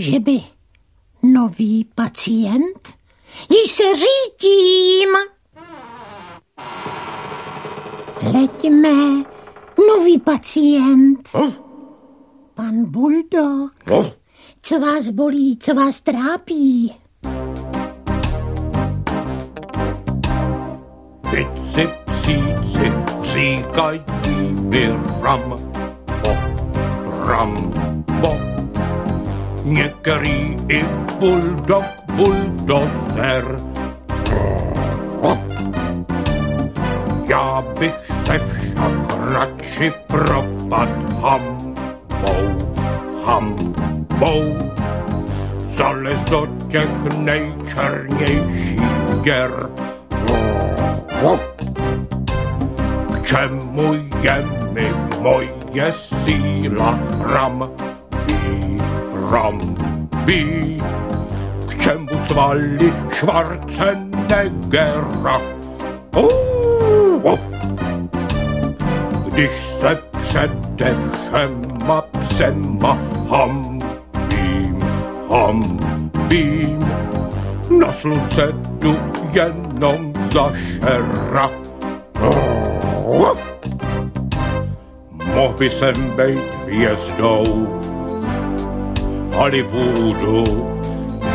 že by nový pacient již se řítím. Leďme, nový pacient. Pan Bulldog. Co vás bolí, co vás trápí? Pici, psíci, říkají mi ram, bo, ram, bo. Některý i bulldog, bulldozer. Já bych se však radši propad hambou, hambou. Zalez do těch nejčernějších děr. K čemu je mi moje síla ram, bí, bí. K čemu svaly Schwarzeneggera? Uh, Když se přede všema psema hambím, hambím, na slunce jdu jenom za šera. Mohl by jsem být hvězdou Hollywoodu,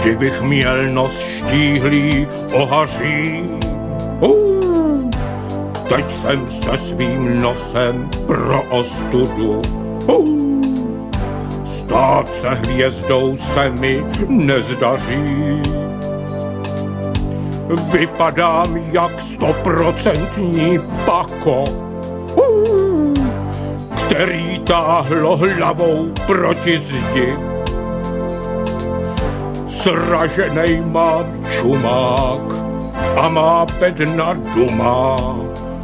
kdybych měl nos štíhlý ohaří. Uh, teď jsem se svým nosem pro ostudu. Uh, stát se hvězdou se mi nezdaří. Vypadám jak stoprocentní pako, který táhlo hlavou proti zdi. Sraženej mám čumák a má bedna dumá.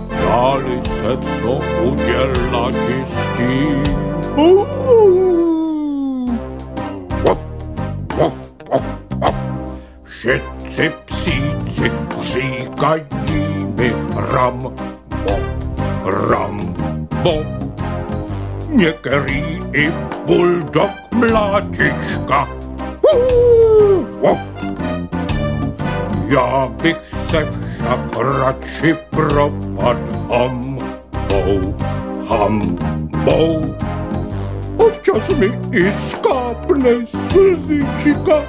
Dáli se, co udělat s tím. Všetci psíci říkají mi Rambo, Rambo. Některý i bulldog mlátička. Já bych se však radši propad hambou, hambou. Občas mi i skápne slzička.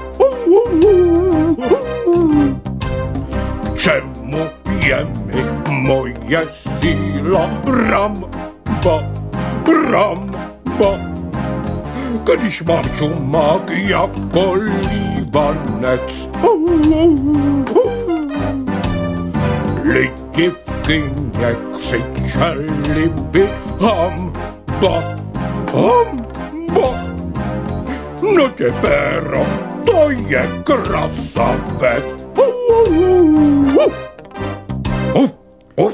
Čemu je mi moje síla ramba, ramba? Když mám čumák jako Bonnets. Lite fingret sitter libby om bo, om bo. No tepero, to je krasavec. Uh, uh, uh, uh.